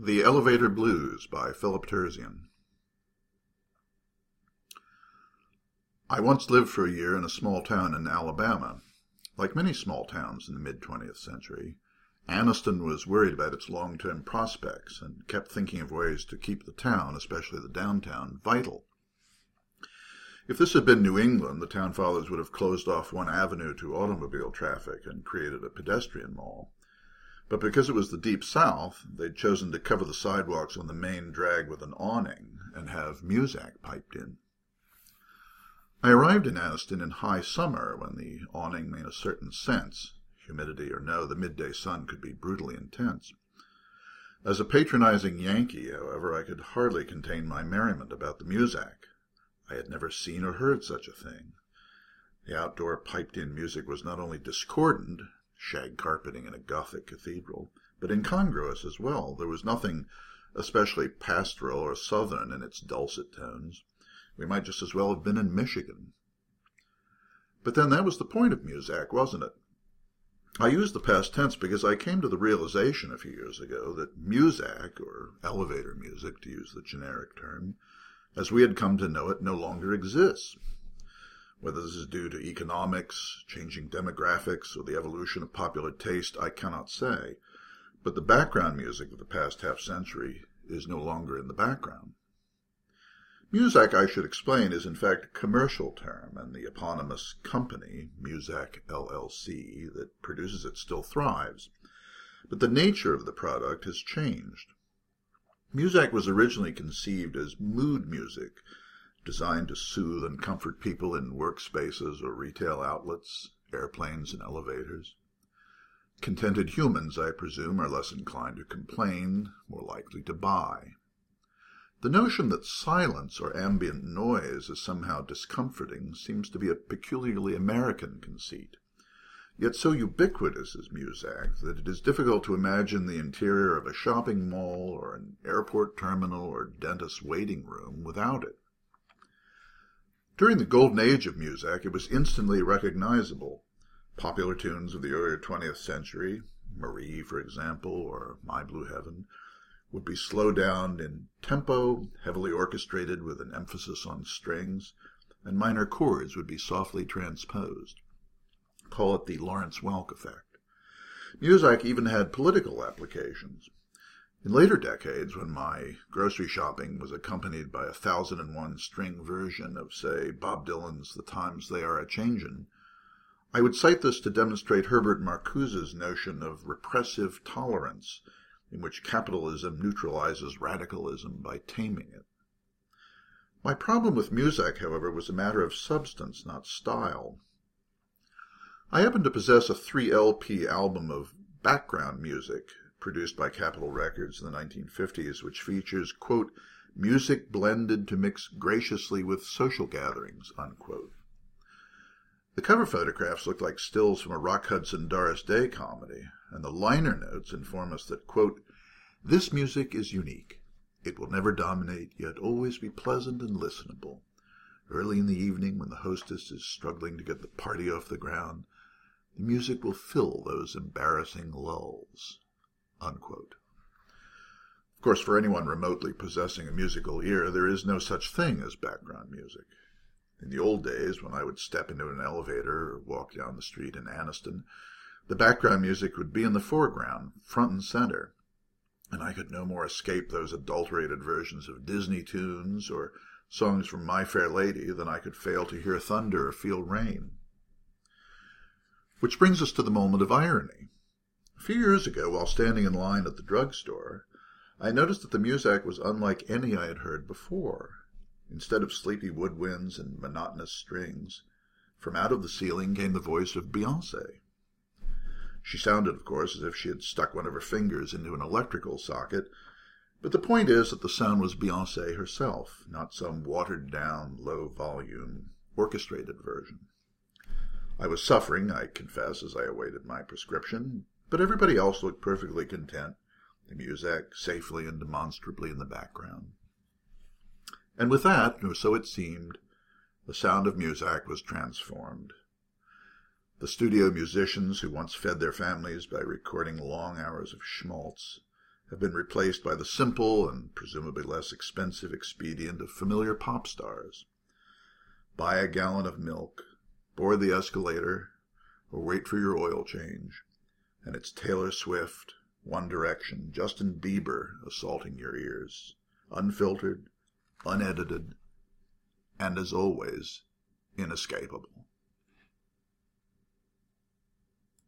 The Elevator Blues by Philip Terzian I once lived for a year in a small town in Alabama. Like many small towns in the mid-twentieth century, Anniston was worried about its long-term prospects and kept thinking of ways to keep the town, especially the downtown, vital. If this had been New England, the town fathers would have closed off one avenue to automobile traffic and created a pedestrian mall. But because it was the Deep South, they'd chosen to cover the sidewalks on the main drag with an awning and have Muzak piped in. I arrived in Anniston in high summer, when the awning made a certain sense. Humidity or no, the midday sun could be brutally intense. As a patronizing Yankee, however, I could hardly contain my merriment about the Muzak. I had never seen or heard such a thing. The outdoor piped-in music was not only discordant, shag carpeting in a Gothic cathedral, but incongruous as well. There was nothing especially pastoral or southern in its dulcet tones. We might just as well have been in Michigan. But then that was the point of Muzak, wasn't it? I use the past tense because I came to the realization a few years ago that Muzak, or elevator music to use the generic term, as we had come to know it, no longer exists. Whether this is due to economics, changing demographics, or the evolution of popular taste, I cannot say. But the background music of the past half century is no longer in the background. Muzak, I should explain, is in fact a commercial term, and the eponymous company, Muzak LLC, that produces it still thrives. But the nature of the product has changed. Muzak was originally conceived as mood music, designed to soothe and comfort people in workspaces or retail outlets, airplanes and elevators. Contented humans, I presume, are less inclined to complain, more likely to buy. The notion that silence or ambient noise is somehow discomforting seems to be a peculiarly American conceit. Yet so ubiquitous is Muzak that it is difficult to imagine the interior of a shopping mall or an airport terminal or dentist's waiting room without it. During the golden age of music, it was instantly recognizable. Popular tunes of the earlier 20th century, Marie, for example, or My Blue Heaven, would be slowed down in tempo, heavily orchestrated with an emphasis on strings, and minor chords would be softly transposed. Call it the Lawrence Welk effect. Muzak even had political applications. In later decades, when my grocery shopping was accompanied by a thousand and one string version of, say, Bob Dylan's The Times They Are a Changin', I would cite this to demonstrate Herbert Marcuse's notion of repressive tolerance, in which capitalism neutralizes radicalism by taming it. My problem with music, however, was a matter of substance, not style. I happen to possess a three LP album of background music produced by Capitol Records in the 1950s, which features, quote, music blended to mix graciously with social gatherings, unquote. The cover photographs look like stills from a Rock Hudson Doris Day comedy, and the liner notes inform us that, quote, this music is unique. It will never dominate, yet always be pleasant and listenable. Early in the evening, when the hostess is struggling to get the party off the ground, the music will fill those embarrassing lulls. Unquote. Of course, for anyone remotely possessing a musical ear, there is no such thing as background music. In the old days, when I would step into an elevator or walk down the street in Anniston, the background music would be in the foreground, front and center, and I could no more escape those adulterated versions of Disney tunes or songs from My Fair Lady than I could fail to hear thunder or feel rain. Which brings us to the moment of irony. A few years ago, while standing in line at the drugstore, I noticed that the music was unlike any I had heard before. Instead of sleepy woodwinds and monotonous strings, from out of the ceiling came the voice of Beyonce. She sounded, of course, as if she had stuck one of her fingers into an electrical socket, but the point is that the sound was Beyonce herself, not some watered down, low volume, orchestrated version. I was suffering, I confess, as I awaited my prescription, but everybody else looked perfectly content, the Muzak safely and demonstrably in the background. And with that, or so it seemed, the sound of Muzak was transformed. The studio musicians who once fed their families by recording long hours of schmaltz have been replaced by the simple and presumably less expensive expedient of familiar pop stars. Buy a gallon of milk, board the escalator, or wait for your oil change, and it's Taylor Swift, One Direction, Justin Bieber assaulting your ears, unfiltered, unedited, and as always, inescapable.